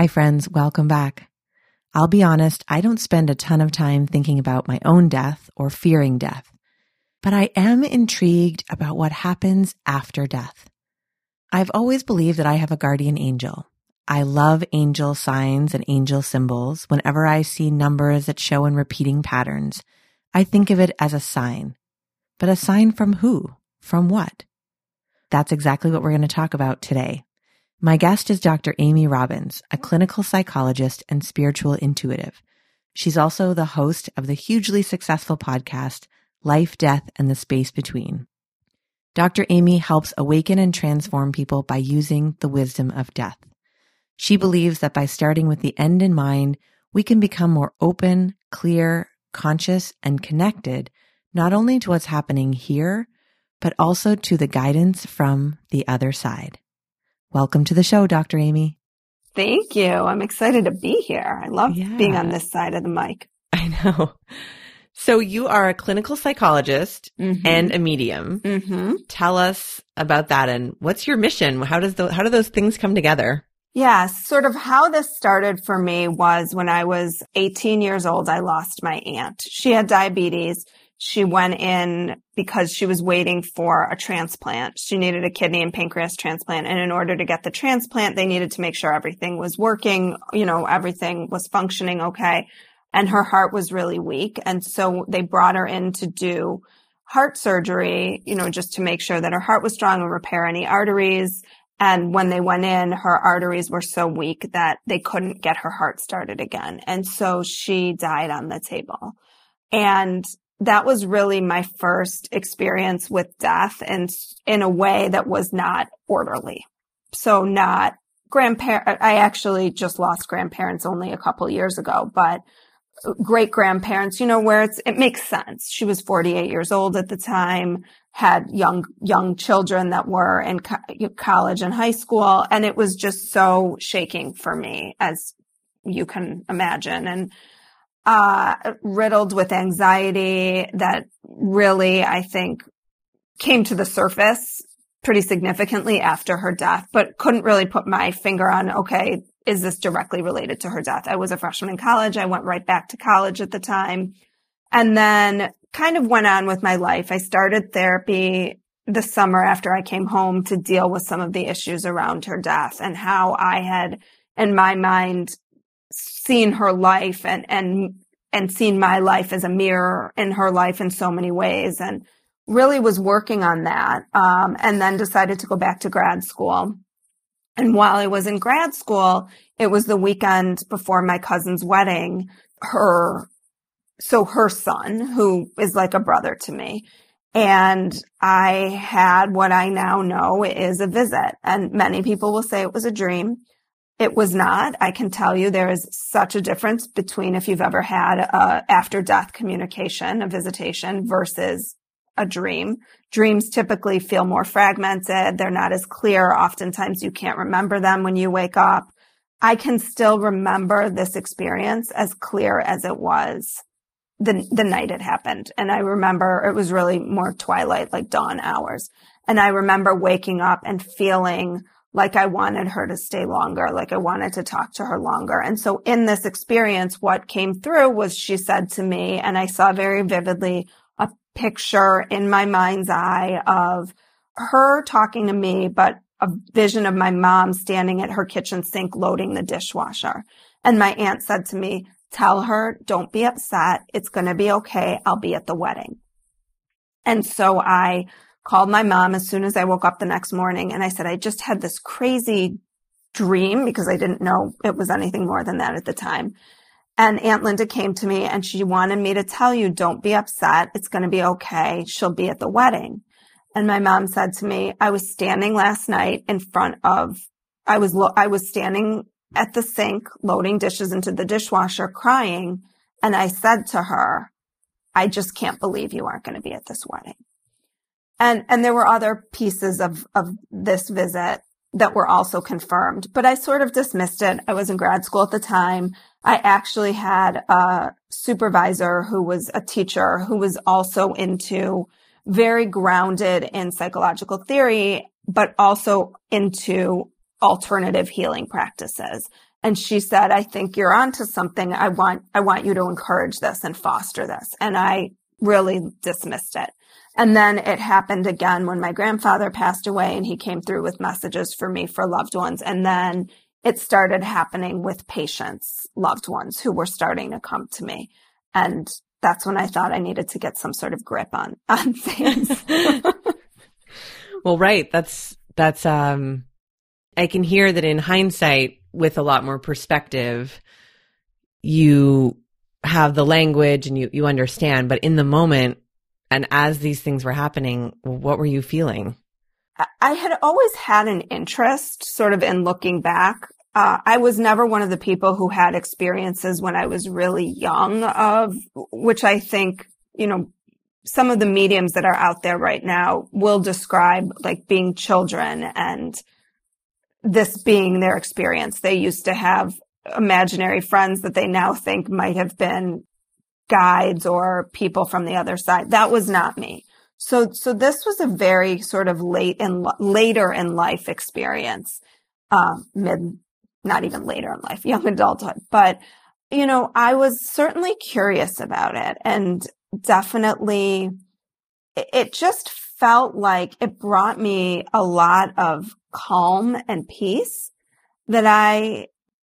Hi, friends. Welcome back. I'll be honest, I don't spend a ton of time thinking about my own death or fearing death, but I am intrigued about what happens after death. I've always believed that I have a guardian angel. I love angel signs and angel symbols. Whenever I see numbers that show in repeating patterns, I think of it as a sign. But a sign from who? From what? That's exactly what we're going to talk about today. My guest is Dr. Amy Robbins, a clinical psychologist and spiritual intuitive. She's also the host of the hugely successful podcast, Life, Death, and the Space Between. Dr. Amy helps awaken and transform people by using the wisdom of death. She believes that by starting with the end in mind, we can become more open, clear, conscious, and connected, not only to what's happening here, but also to the guidance from the other side. Welcome to the show, Dr. Amy. Thank you. I'm excited to be here. I love yeah. being on this side of the mic. I know. So you are a clinical psychologist mm-hmm. and a medium. Mm-hmm. Tell us about that and what's your mission? How does the, how do those things come together? Yeah, sort of how this started for me was when I was 18 years old, I lost my aunt. She had diabetes she went in because she was waiting for a transplant. She needed a kidney and pancreas transplant. And in order to get the transplant, they needed to make sure everything was working, you know, everything was functioning okay. And her heart was really weak. And so they brought her in to do heart surgery, you know, just to make sure that her heart was strong and repair any arteries. And when they went in, her arteries were so weak that they couldn't get her heart started again. And so she died on the table. And that was really my first experience with death and in a way that was not orderly. So not grandparent, I actually just lost grandparents only a couple years ago, but uh, great grandparents, you know, where it's, it makes sense. She was 48 years old at the time, had young, young children that were in co- college and high school. And it was just so shaking for me, as you can imagine. And uh, riddled with anxiety that really, I think, came to the surface pretty significantly after her death, but couldn't really put my finger on, okay, is this directly related to her death? I was a freshman in college. I went right back to college at the time and then kind of went on with my life. I started therapy the summer after I came home to deal with some of the issues around her death and how I had in my mind seen her life and, and, and seen my life as a mirror in her life in so many ways and really was working on that. Um, and then decided to go back to grad school. And while I was in grad school, it was the weekend before my cousin's wedding. Her, so her son, who is like a brother to me, and I had what I now know is a visit. And many people will say it was a dream. It was not. I can tell you there is such a difference between if you've ever had a after death communication, a visitation versus a dream. Dreams typically feel more fragmented. They're not as clear. Oftentimes you can't remember them when you wake up. I can still remember this experience as clear as it was the, the night it happened. And I remember it was really more twilight, like dawn hours. And I remember waking up and feeling like I wanted her to stay longer, like I wanted to talk to her longer. And so in this experience, what came through was she said to me, and I saw very vividly a picture in my mind's eye of her talking to me, but a vision of my mom standing at her kitchen sink loading the dishwasher. And my aunt said to me, tell her, don't be upset. It's going to be okay. I'll be at the wedding. And so I called my mom as soon as I woke up the next morning and I said, I just had this crazy dream because I didn't know it was anything more than that at the time. And Aunt Linda came to me and she wanted me to tell you, don't be upset. It's going to be okay. She'll be at the wedding. And my mom said to me, I was standing last night in front of I was, lo- I was standing at the sink loading dishes into the dishwasher crying. And I said to her, I just can't believe you aren't going to be at this wedding. And, and there were other pieces of, of this visit that were also confirmed, but I sort of dismissed it. I was in grad school at the time. I actually had a supervisor who was a teacher who was also into very grounded in psychological theory, but also into alternative healing practices. And she said, I think you're onto something. I want, I want you to encourage this and foster this. And I really dismissed it. And then it happened again when my grandfather passed away and he came through with messages for me for loved ones. And then it started happening with patients, loved ones who were starting to come to me. And that's when I thought I needed to get some sort of grip on, on things. well, right. That's, that's, um, I can hear that in hindsight, with a lot more perspective, you have the language and you, you understand. But in the moment, and as these things were happening, what were you feeling? I had always had an interest sort of in looking back. Uh, I was never one of the people who had experiences when I was really young of, which I think, you know, some of the mediums that are out there right now will describe like being children and this being their experience. They used to have imaginary friends that they now think might have been guides or people from the other side. That was not me. So, so this was a very sort of late and later in life experience, um, mid, not even later in life, young adulthood. But, you know, I was certainly curious about it and definitely it just felt like it brought me a lot of calm and peace that I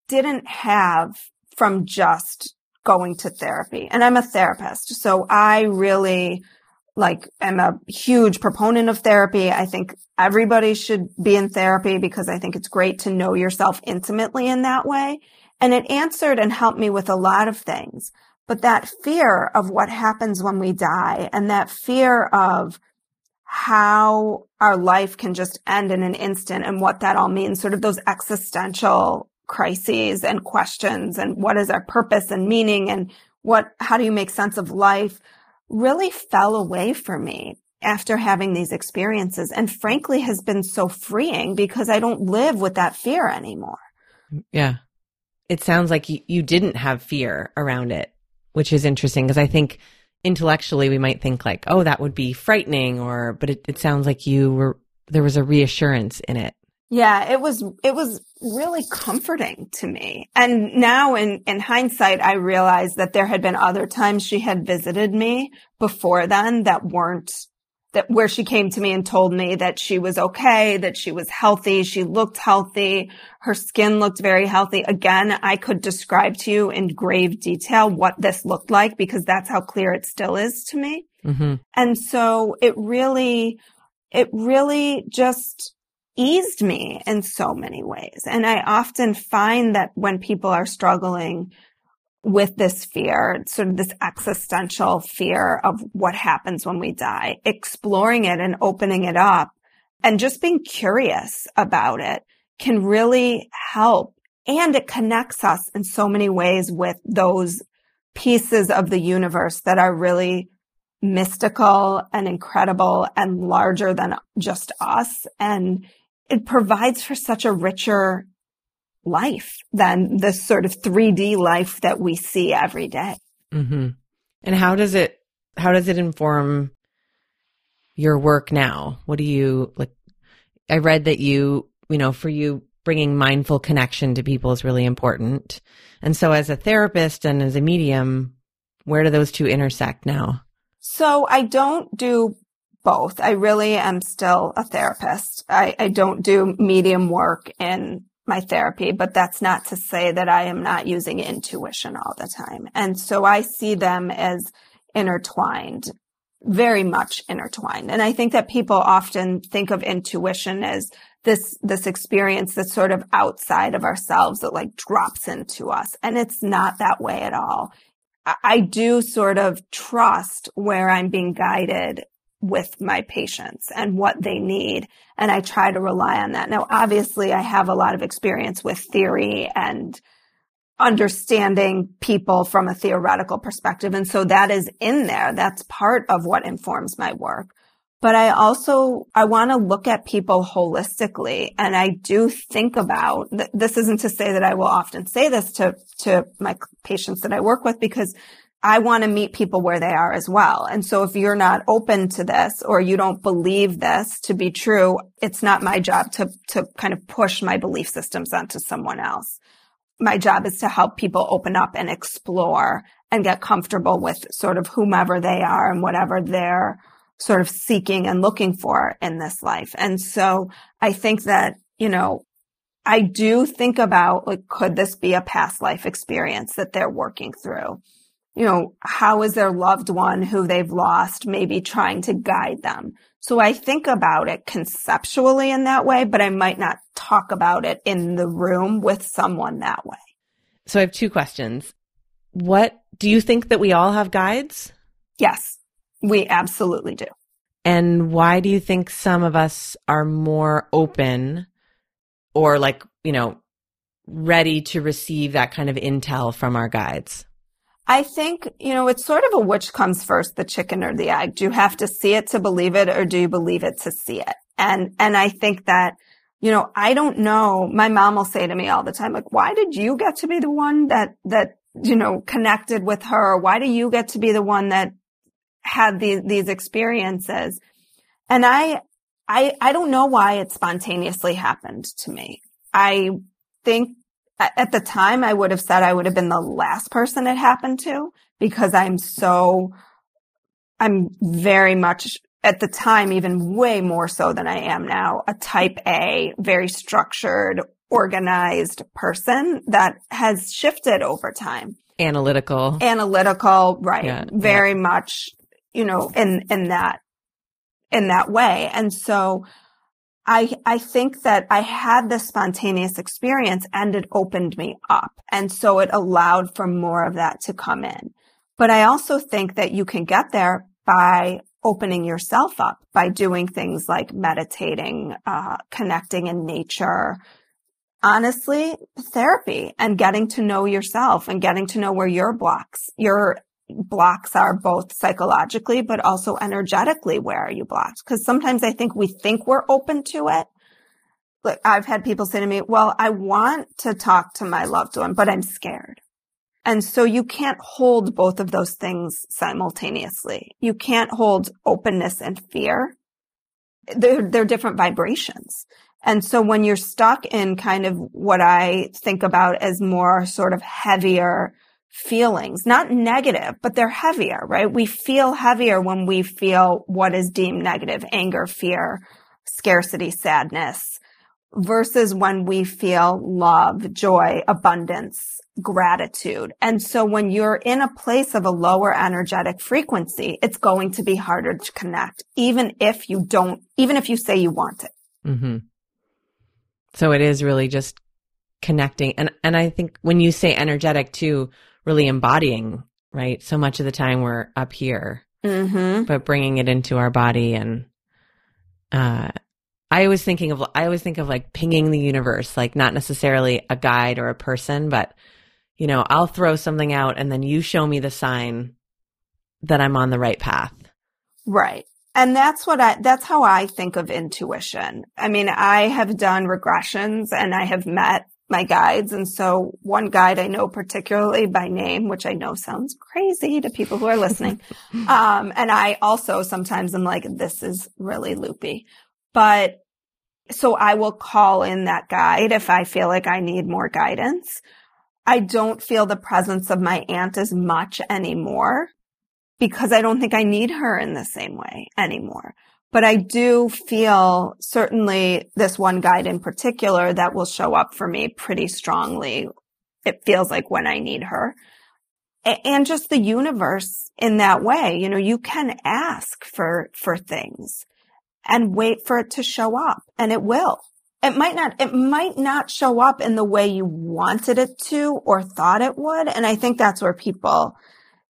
didn't have from just going to therapy. And I'm a therapist. So I really like am a huge proponent of therapy. I think everybody should be in therapy because I think it's great to know yourself intimately in that way. And it answered and helped me with a lot of things. But that fear of what happens when we die and that fear of how our life can just end in an instant and what that all means, sort of those existential crises and questions and what is our purpose and meaning and what, how do you make sense of life really fell away for me after having these experiences and frankly has been so freeing because I don't live with that fear anymore. Yeah. It sounds like you, didn't have fear around it, which is interesting because I think intellectually we might think like, oh, that would be frightening or, but it, it sounds like you were, there was a reassurance in it. Yeah, it was, it was really comforting to me. And now in, in hindsight, I realized that there had been other times she had visited me before then that weren't that where she came to me and told me that she was okay, that she was healthy, she looked healthy, her skin looked very healthy. Again, I could describe to you in grave detail what this looked like because that's how clear it still is to me. Mm-hmm. And so it really, it really just eased me in so many ways. And I often find that when people are struggling with this fear, sort of this existential fear of what happens when we die, exploring it and opening it up and just being curious about it can really help. And it connects us in so many ways with those pieces of the universe that are really mystical and incredible and larger than just us. And it provides for such a richer life than the sort of 3D life that we see every day. Mm-hmm. And how does it, how does it inform your work now? What do you like? I read that you, you know, for you, bringing mindful connection to people is really important. And so as a therapist and as a medium, where do those two intersect now? So I don't do both. I really am still a therapist. I, I don't do medium work in my therapy, but that's not to say that I am not using intuition all the time. And so I see them as intertwined, very much intertwined. And I think that people often think of intuition as this, this experience that's sort of outside of ourselves that like drops into us. And it's not that way at all. I do sort of trust where I'm being guided with my patients and what they need. And I try to rely on that. Now, obviously I have a lot of experience with theory and understanding people from a theoretical perspective. And so that is in there. That's part of what informs my work. But I also, I want to look at people holistically. And I do think about, this isn't to say that I will often say this to, to my patients that I work with because I want to meet people where they are as well. And so if you're not open to this or you don't believe this to be true, it's not my job to, to kind of push my belief systems onto someone else. My job is to help people open up and explore and get comfortable with sort of whomever they are and whatever they're sort of seeking and looking for in this life. And so I think that, you know, I do think about like, could this be a past life experience that they're working through? You know, how is their loved one who they've lost maybe trying to guide them? So I think about it conceptually in that way, but I might not talk about it in the room with someone that way. So I have two questions. What do you think that we all have guides? Yes, we absolutely do. And why do you think some of us are more open or like, you know, ready to receive that kind of intel from our guides? I think, you know, it's sort of a which comes first, the chicken or the egg. Do you have to see it to believe it or do you believe it to see it? And, and I think that, you know, I don't know. My mom will say to me all the time, like, why did you get to be the one that, that, you know, connected with her? Why do you get to be the one that had these, these experiences? And I, I, I don't know why it spontaneously happened to me. I think at the time, I would have said I would have been the last person it happened to because I'm so, I'm very much at the time, even way more so than I am now, a type A, very structured, organized person that has shifted over time. Analytical. Analytical, right. Yeah, very yeah. much, you know, in, in that, in that way. And so I, I think that I had this spontaneous experience and it opened me up. And so it allowed for more of that to come in. But I also think that you can get there by opening yourself up by doing things like meditating, uh, connecting in nature, honestly, therapy and getting to know yourself and getting to know where your blocks, your blocks are both psychologically, but also energetically. Where are you blocked? Because sometimes I think we think we're open to it. I've had people say to me, well, I want to talk to my loved one, but I'm scared. And so you can't hold both of those things simultaneously. You can't hold openness and fear. They're, they're different vibrations. And so when you're stuck in kind of what I think about as more sort of heavier, feelings, not negative, but they're heavier, right? We feel heavier when we feel what is deemed negative, anger, fear, scarcity, sadness, versus when we feel love, joy, abundance, gratitude. And so when you're in a place of a lower energetic frequency, it's going to be harder to connect, even if you don't, even if you say you want it. Mm-hmm. So it is really just connecting. And, and I think when you say energetic too, really embodying, right? So much of the time we're up here, mm-hmm. but bringing it into our body. And, uh, I was thinking of, I always think of like pinging the universe, like not necessarily a guide or a person, but you know, I'll throw something out and then you show me the sign that I'm on the right path. Right. And that's what I, that's how I think of intuition. I mean, I have done regressions and I have met my guides. And so one guide I know particularly by name, which I know sounds crazy to people who are listening. um, and I also sometimes am like, this is really loopy, but so I will call in that guide if I feel like I need more guidance. I don't feel the presence of my aunt as much anymore because I don't think I need her in the same way anymore. But I do feel certainly this one guide in particular that will show up for me pretty strongly. It feels like when I need her and just the universe in that way. You know, you can ask for, for things and wait for it to show up and it will. It might not, it might not show up in the way you wanted it to or thought it would. And I think that's where people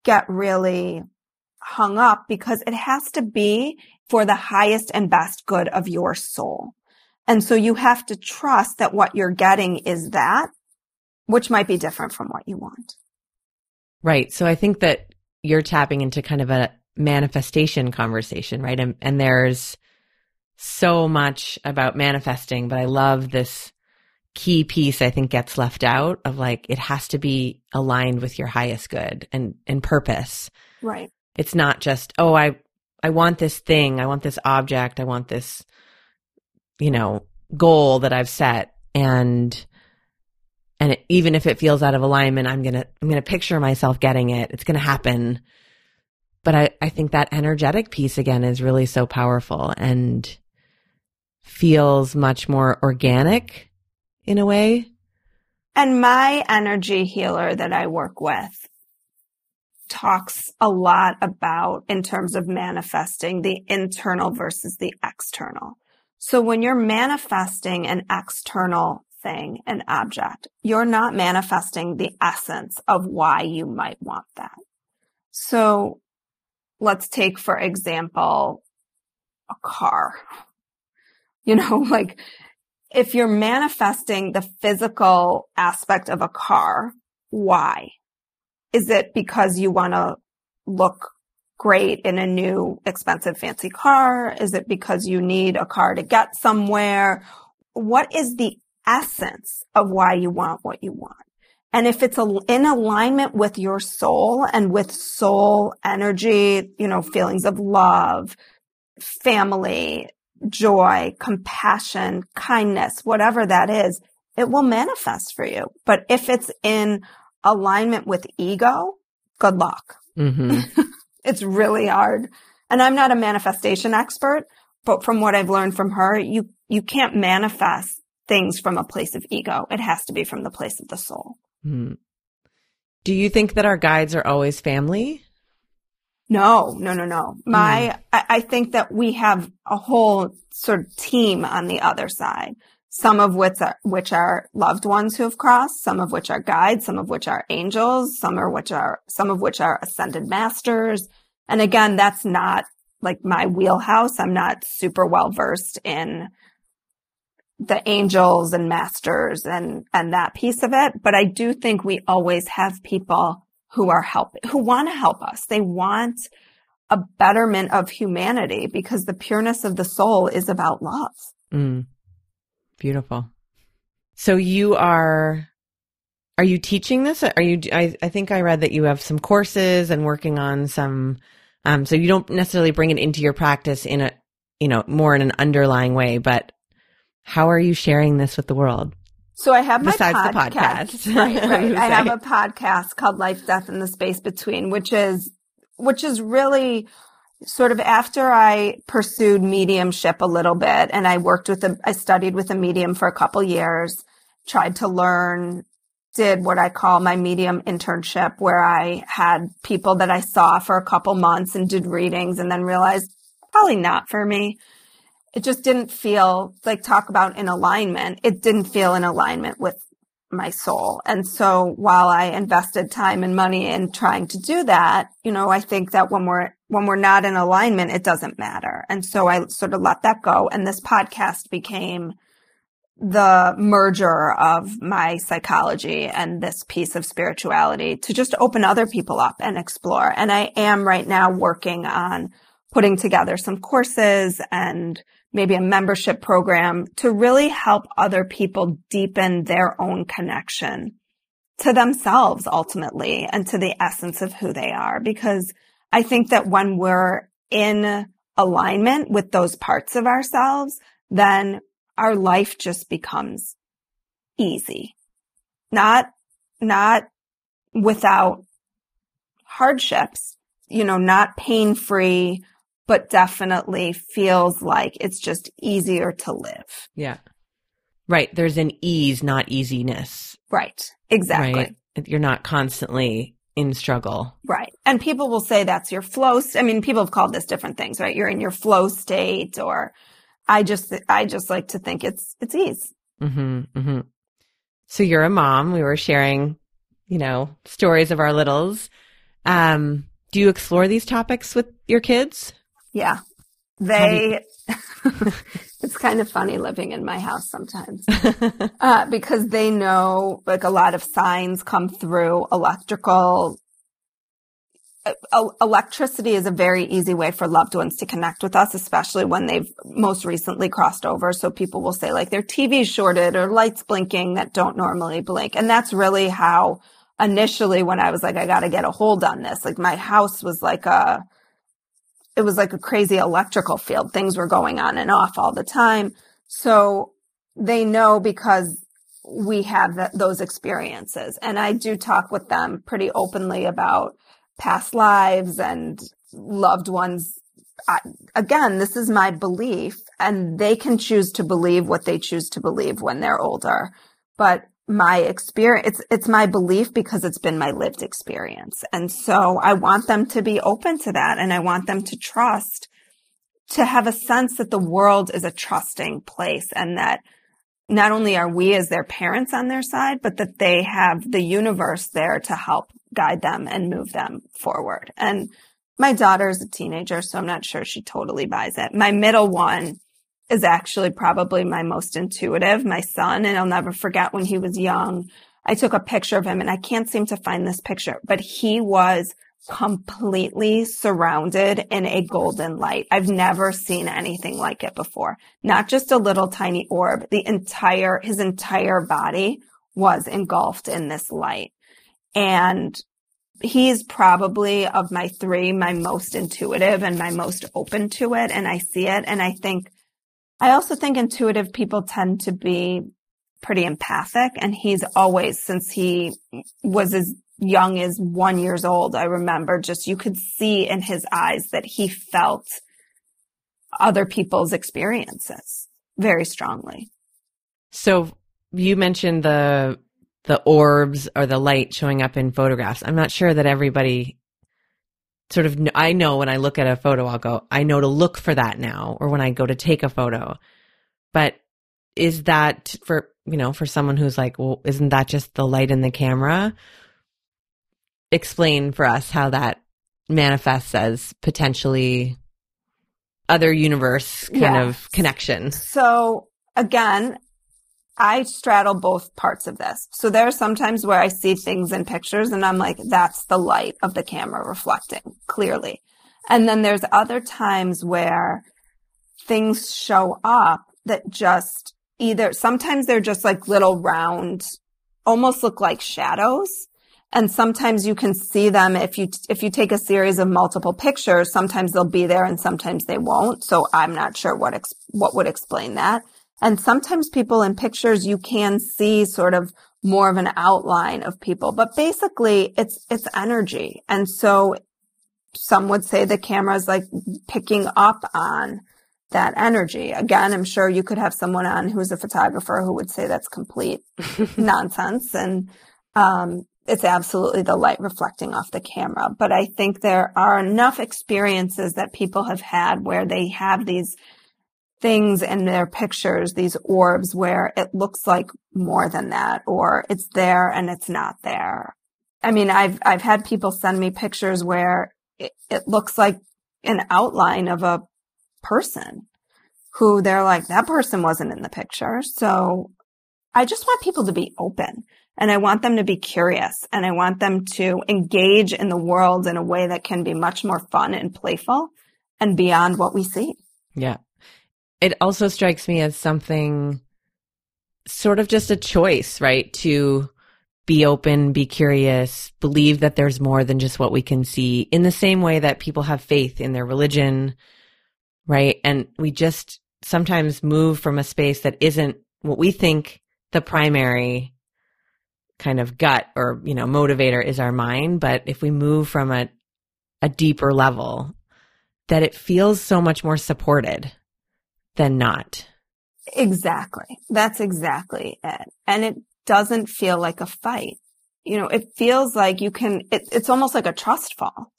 get really hung up because it has to be for the highest and best good of your soul. And so you have to trust that what you're getting is that, which might be different from what you want. Right. So I think that you're tapping into kind of a manifestation conversation, right? And, and there's so much about manifesting, but I love this key piece I think gets left out of like it has to be aligned with your highest good and and purpose. Right. It's not just, oh, I I want this thing, I want this object, I want this you know, goal that I've set and and it, even if it feels out of alignment, I'm going to I'm going to picture myself getting it. It's going to happen. But I I think that energetic piece again is really so powerful and feels much more organic in a way. And my energy healer that I work with talks a lot about in terms of manifesting the internal versus the external. So when you're manifesting an external thing, an object, you're not manifesting the essence of why you might want that. So let's take, for example, a car. You know, like if you're manifesting the physical aspect of a car, why? Is it because you want to look great in a new expensive fancy car? Is it because you need a car to get somewhere? What is the essence of why you want what you want? And if it's in alignment with your soul and with soul energy, you know, feelings of love, family, joy, compassion, kindness, whatever that is, it will manifest for you. But if it's in alignment with ego, good luck. Mm-hmm. it's really hard. And I'm not a manifestation expert, but from what I've learned from her, you, you can't manifest things from a place of ego. It has to be from the place of the soul. Mm. Do you think that our guides are always family? No, no, no, no. My, mm. I, I think that we have a whole sort of team on the other side. Some of which are, which are loved ones who have crossed, some of which are guides, some of which are angels, some are which are, some of which are ascended masters. And again, that's not like my wheelhouse. I'm not super well versed in the angels and masters and, and that piece of it. But I do think we always have people who are helping, who want to help us. They want a betterment of humanity because the pureness of the soul is about love. Mm. Beautiful. So you are, are you teaching this? Are you, I, I think I read that you have some courses and working on some, um, so you don't necessarily bring it into your practice in a, you know, more in an underlying way, but how are you sharing this with the world? So I have besides my podcast. the podcast. right, right. I have a podcast called Life, Death, and the Space Between, which is which is really sort of after I pursued mediumship a little bit and I worked with a I studied with a medium for a couple years, tried to learn, did what I call my medium internship where I had people that I saw for a couple months and did readings and then realized probably not for me it just didn't feel like talk about in alignment. It didn't feel in alignment with my soul. And so while I invested time and money in trying to do that, you know, I think that when we're, when we're not in alignment, it doesn't matter. And so I sort of let that go. And this podcast became the merger of my psychology and this piece of spirituality to just open other people up and explore. And I am right now working on putting together some courses and maybe a membership program to really help other people deepen their own connection to themselves ultimately and to the essence of who they are. Because I think that when we're in alignment with those parts of ourselves, then our life just becomes easy. Not, not without hardships, you know, not pain free, but definitely feels like it's just easier to live. Yeah. Right. There's an ease, not easiness. Right. Exactly. Right? You're not constantly in struggle. Right. And people will say that's your flow. St- I mean, people have called this different things, right? You're in your flow state or I just, I just like to think it's, it's ease. Mm-hmm, mm-hmm. So you're a mom. We were sharing, you know, stories of our littles. Um, do you explore these topics with your kids? Yeah. They, it's kind of funny living in my house sometimes uh, because they know like a lot of signs come through electrical. Uh, electricity is a very easy way for loved ones to connect with us, especially when they've most recently crossed over. So people will say like their TV's shorted or lights blinking that don't normally blink. And that's really how initially when I was like, I got to get a hold on this, like my house was like a, it was like a crazy electrical field. Things were going on and off all the time. So they know because we have th- those experiences. And I do talk with them pretty openly about past lives and loved ones. I, again, this is my belief and they can choose to believe what they choose to believe when they're older. But my experience it's it's my belief because it's been my lived experience. And so i want them to be open to that and i want them to trust to have a sense that the world is a trusting place and that not only are we as their parents on their side but that they have the universe there to help guide them and move them forward. And my daughter is a teenager so i'm not sure she totally buys it. My middle one is actually probably my most intuitive, my son. And I'll never forget when he was young. I took a picture of him and I can't seem to find this picture, but he was completely surrounded in a golden light. I've never seen anything like it before. Not just a little tiny orb. The entire, his entire body was engulfed in this light. And he's probably of my three, my most intuitive and my most open to it. And I see it. And I think I also think intuitive people tend to be pretty empathic and he's always since he was as young as one years old i remember just you could see in his eyes that he felt other people's experiences very strongly. So you mentioned the the orbs or the light showing up in photographs. I'm not sure that everybody sort of I know when I look at a photo, I'll go, I know to look for that now, or when I go to take a photo. But is that for you know for someone who's like, well, isn't that just the light in the camera? Explain for us how that manifests as potentially other universe kind yes. of connection. So again, I straddle both parts of this. So there are sometimes where I see things in pictures and I'm like, that's the light of the camera reflecting clearly. And then there's other times where things show up that just either, sometimes they're just like little round, almost look like shadows. And sometimes you can see them if you, if you take a series of multiple pictures, sometimes they'll be there and sometimes they won't. So I'm not sure what, ex- what would explain that. And sometimes people in pictures, you can see sort of more of an outline of people, but basically it's, it's energy. And so some would say the camera is like picking up on that energy. Again, I'm sure you could have someone on who's a photographer who would say that's complete nonsense. And, um, it's absolutely the light reflecting off the camera. But I think there are enough experiences that people have had where they have these things in their pictures, these orbs where it looks like more than that, or it's there and it's not there. I mean, I've, I've had people send me pictures where it, it looks like an outline of a person who they're like, that person wasn't in the picture. So I just want people to be open and I want them to be curious and I want them to engage in the world in a way that can be much more fun and playful and beyond what we see. Yeah it also strikes me as something sort of just a choice, right? To be open, be curious, believe that there's more than just what we can see in the same way that people have faith in their religion, right? And we just sometimes move from a space that isn't what we think the primary kind of gut or, you know, motivator is our mind. But if we move from a, a deeper level, that it feels so much more supported than not. Exactly. That's exactly it. And it doesn't feel like a fight. You know, it feels like you can, it, it's almost like a trust fall,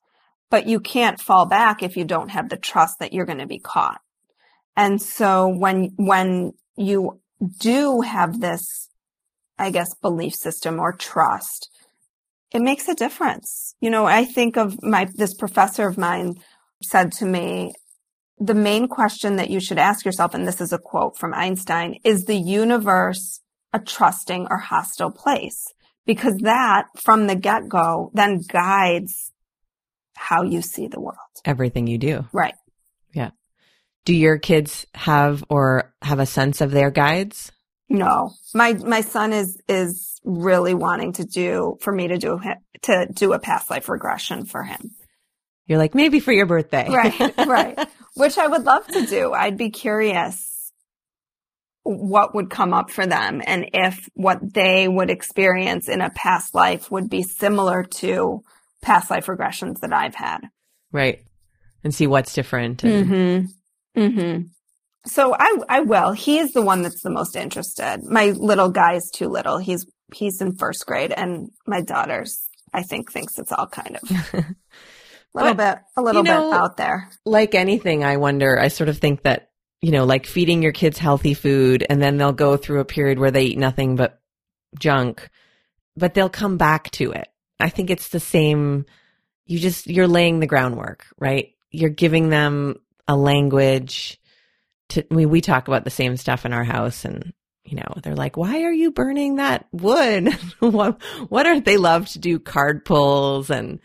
but you can't fall back if you don't have the trust that you're going to be caught. And so when, when you do have this, I guess, belief system or trust, it makes a difference. You know, I think of my, this professor of mine said to me, the main question that you should ask yourself, and this is a quote from Einstein, is the universe a trusting or hostile place? Because that from the get go then guides how you see the world. Everything you do. Right. Yeah. Do your kids have or have a sense of their guides? No. My my son is is really wanting to do for me to do to do a past life regression for him. You're like maybe for your birthday. right, right. Which I would love to do. I'd be curious what would come up for them and if what they would experience in a past life would be similar to past life regressions that I've had. Right. And see what's different. And- mm-hmm. Mm-hmm. So I, I will. He is the one that's the most interested. My little guy is too little. He's, he's in first grade and my daughter's, I think, thinks it's all kind of a little bit, a little you know, bit out there. Like anything, I wonder, I sort of think that, you know, like feeding your kids healthy food and then they'll go through a period where they eat nothing but junk, but they'll come back to it. I think it's the same. You just, you're laying the groundwork, right? You're giving them a language to, I mean, we talk about the same stuff in our house and, you know, they're like, why are you burning that wood? what, what are they love to do card pulls and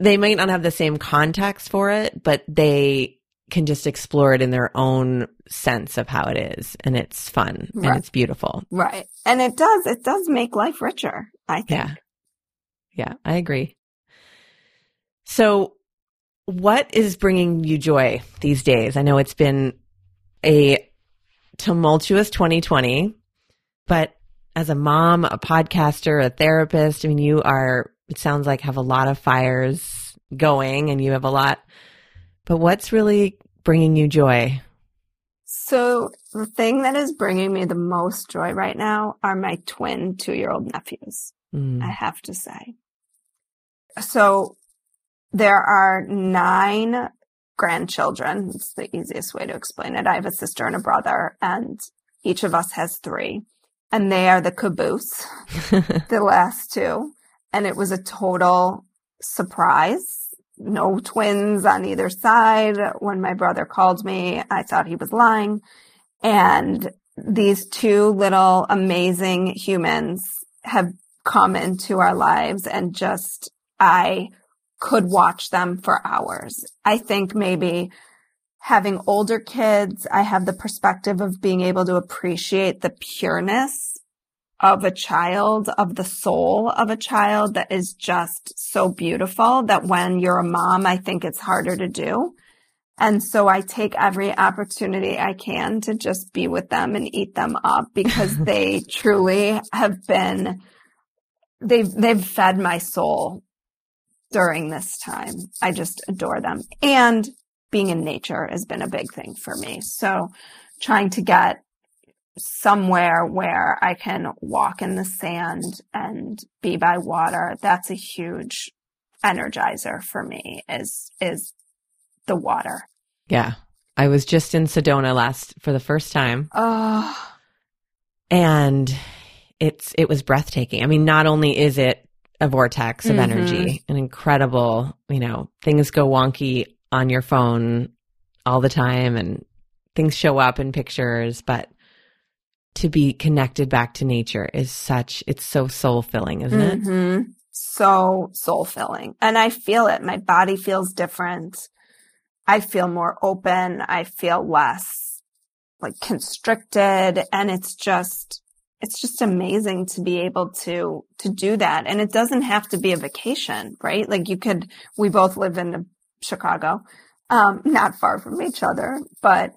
they might not have the same context for it, but they can just explore it in their own sense of how it is. And it's fun right. and it's beautiful. Right. And it does, it does make life richer, I think. Yeah. Yeah, I agree. So what is bringing you joy these days? I know it's been a tumultuous 2020, but as a mom, a podcaster, a therapist, I mean, you are, it sounds like have a lot of fires going and you have a lot, but what's really bringing you joy? So the thing that is bringing me the most joy right now are my twin two year old nephews. Mm. I have to say. So there are nine grandchildren. It's the easiest way to explain it. I have a sister and a brother, and each of us has three. And they are the caboose, the last two. And it was a total surprise. No twins on either side. When my brother called me, I thought he was lying. And these two little amazing humans have come into our lives and just, I could watch them for hours. I think maybe having older kids, I have the perspective of being able to appreciate the pureness of a child, of the soul of a child that is just so beautiful that when you're a mom, I think it's harder to do. And so I take every opportunity I can to just be with them and eat them up because they truly have been, they've, they've fed my soul during this time. I just adore them. And being in nature has been a big thing for me. So trying to get somewhere where I can walk in the sand and be by water, that's a huge energizer for me is, is the water. Yeah. I was just in Sedona last for the first time. Oh. And it's, it was breathtaking. I mean, not only is it a vortex of mm-hmm. energy, an incredible, you know, things go wonky on your phone all the time and things show up in pictures, but to be connected back to nature is such, it's so soul filling, isn't mm-hmm. it? So soul filling. And I feel it. My body feels different. I feel more open. I feel less like constricted. And it's just, it's just amazing to be able to to do that and it doesn't have to be a vacation right like you could we both live in chicago um, not far from each other but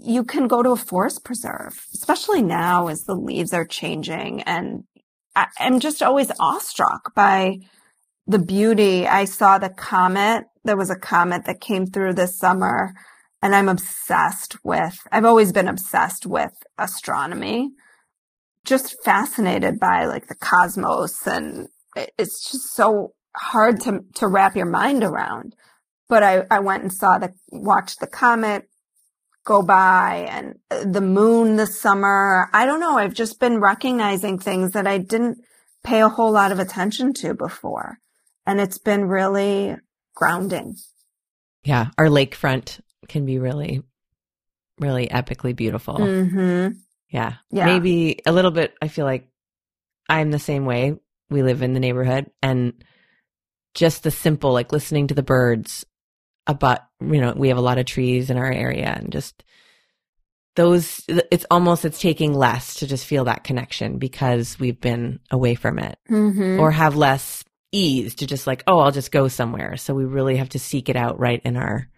you can go to a forest preserve especially now as the leaves are changing. And I, i'm just always awestruck by the beauty. I saw the comet. There was a comet that came through this summer and i'm obsessed with i've always been obsessed with astronomy. Just fascinated by like the cosmos and it's just so hard to to wrap your mind around. But I, I went and saw the watched the comet go by and the moon this summer. I don't know. I've just been recognizing things that I didn't pay a whole lot of attention to before. And it's been really grounding. Yeah. Our lakefront can be really, really epically beautiful. Mm-hmm. Yeah. Yeah. Maybe a little bit. I feel like I'm the same way. We live in the neighborhood and just the simple, like listening to the birds, about, you know, we have a lot of trees in our area and just those, it's almost, it's taking less to just feel that connection because we've been away from it Mm-hmm. or have less ease to just like, oh, I'll just go somewhere. So we really have to seek it out right in our,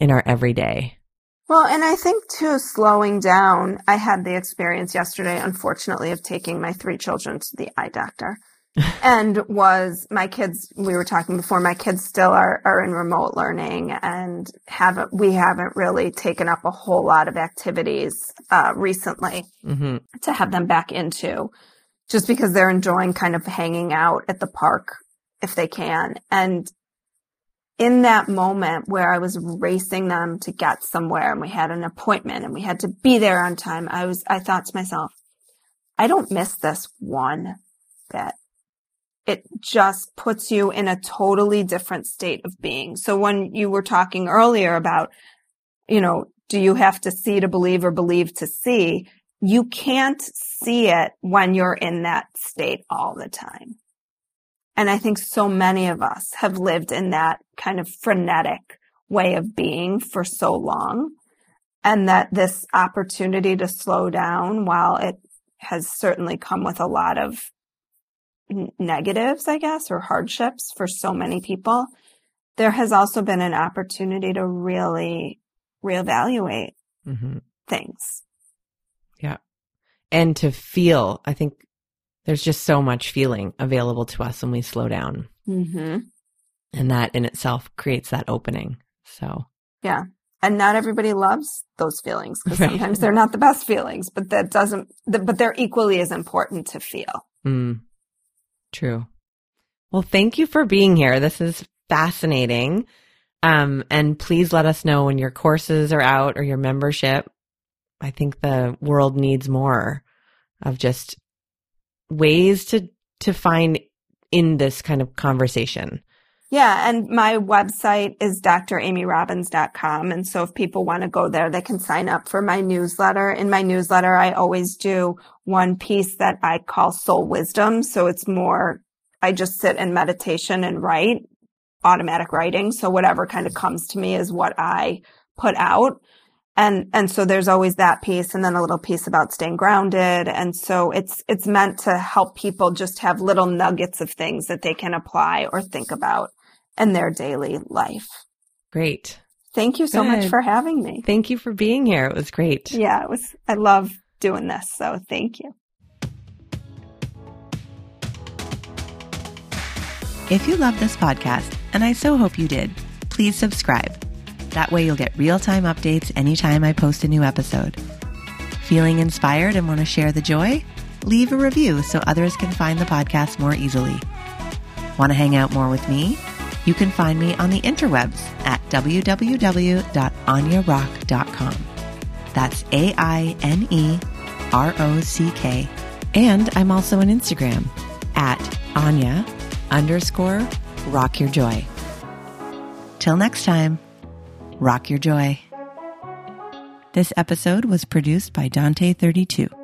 in our everyday. Well, and I think too, slowing down, I had the experience yesterday, unfortunately, of taking my three children to the eye doctor. and was my kids, we were talking before, my kids still are, are in remote learning and haven't, we haven't really taken up a whole lot of activities, uh, recently hmm to have them back into just because they're enjoying kind of hanging out at the park if they can. And in that moment where I was racing them to get somewhere and we had an appointment and we had to be there on time, I was, I thought to myself, I don't miss this one bit. It just puts you in a totally different state of being. So when you were talking earlier about, you know, do you have to see to believe or believe to see? You can't see it when you're in that state all the time. And I think so many of us have lived in that kind of frenetic way of being for so long. And that this opportunity to slow down, while it has certainly come with a lot of negatives, I guess, or hardships for so many people, there has also been an opportunity to really reevaluate hmm things. Yeah. And to feel, I think there's just so much feeling available to us when we slow down. Mm-hmm. And that in itself creates that opening. So, yeah. And not everybody loves those feelings because Right. sometimes they're not the best feelings, but that doesn't, but they're equally as important to feel. mm, true. Well, thank you for being here. This is fascinating. Um, and please let us know when your courses are out or your membership. I think the world needs more of just ways to, to find in this kind of conversation. Yeah. And my website is dramyrobbins.com. And so if people want to go there, they can sign up for my newsletter. In my newsletter, I always do one piece that I call soul wisdom. So it's more, I just sit in meditation and write automatic writing. So whatever kind of comes to me is what I put out. And, and so there's always that piece and then a little piece about staying grounded. And so it's, it's meant to help people just have little nuggets of things that they can apply or think about in their daily life. Great. Thank you so much for having me. Thank you for being here. It was great. Yeah, it was, I love doing this. So thank you. If you love this podcast, and I so hope you did, please subscribe. That way you'll get real time updates anytime I post a new episode. Feeling inspired and want to share the joy? Leave a review so others can find the podcast more easily. Want to hang out more with me? You can find me on the interwebs at www.ainerock.com. That's A I N E R O C K. And I'm also on Instagram at Aine underscore rock your joy. Till next time, rock your joy. This episode was produced by Dante32.